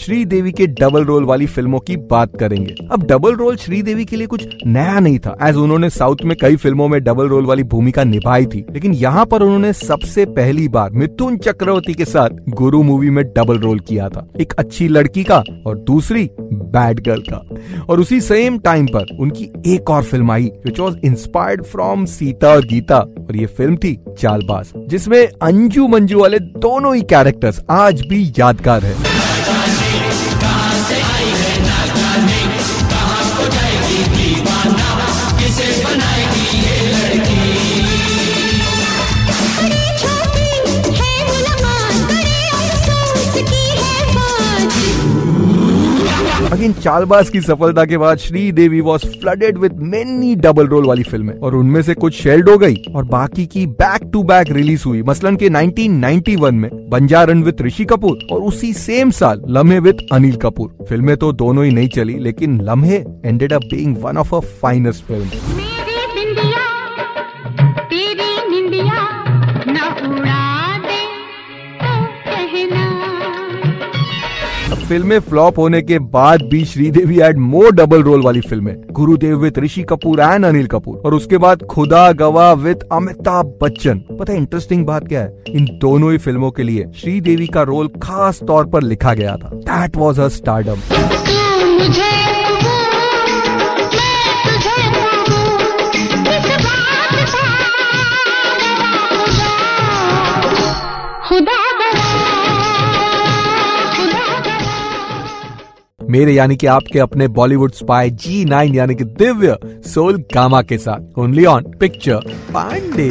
श्रीदेवी के double role वाली फ़िल्मों की बात करेंगे। अब डबल रोल श्रीदेवी के लिए कुछ नया नहीं था एज उन्होंने साउथ में कई फ़िल्मों में डबल रोल वाली भूमिका निभाई थी। लेकिन यहाँ पर उन्होंने सबसे पहली बार मिथुन चक्रवर्ती के साथ गुरु मूवी में डबल रोल किया था, एक अच्छी लड़की का और दूसरी बैड गर्ल का। और उसी सेम टाइम पर उनकी एक और film I which was inspired from Sita और गीता और ये फ़िल्म थी चालबाज जिसमें अंजू मंजू वाले दोनों ही कैरेक्टर्स आज भी यादगार है। अगेन चालबाज की सफलता के बाद Sridevi was flooded with many double role वाली फ़िल्में और उनमें से कुछ शेल्ड हो गई और बाकी की बैक टू बैक रिलीज़ हुई। मसलन के 1991 में बंजारन विद ऋषि कपूर और उसी सेम साल लम्हे विद अनिल कपूर। फ़िल्में तो दोनों ही नहीं चली, लेकिन Lamhe ended up being one of a finest film फ़िल्में फ्लॉप होने के बाद भी Sridevi add more double role वाली फ़िल्में। Gurudev with Rishi Kapoor and Anil Kapoor. और उसके बाद खुदा गवाह विद अमिताभ बच्चन। पता है इंटरेस्टिंग बात क्या है? इन दोनों ही फ़िल्मों के लिए श्रीदेवी का रोल खास तौर पर लिखा गया था। दैट वॉज़ अ स्टारडम खुदा मेरे यानी कि आपके अपने बॉलीवुड स्पाई जी नाइन यानी कि दिव्य सोल गामा के साथ। Only on picture Pandey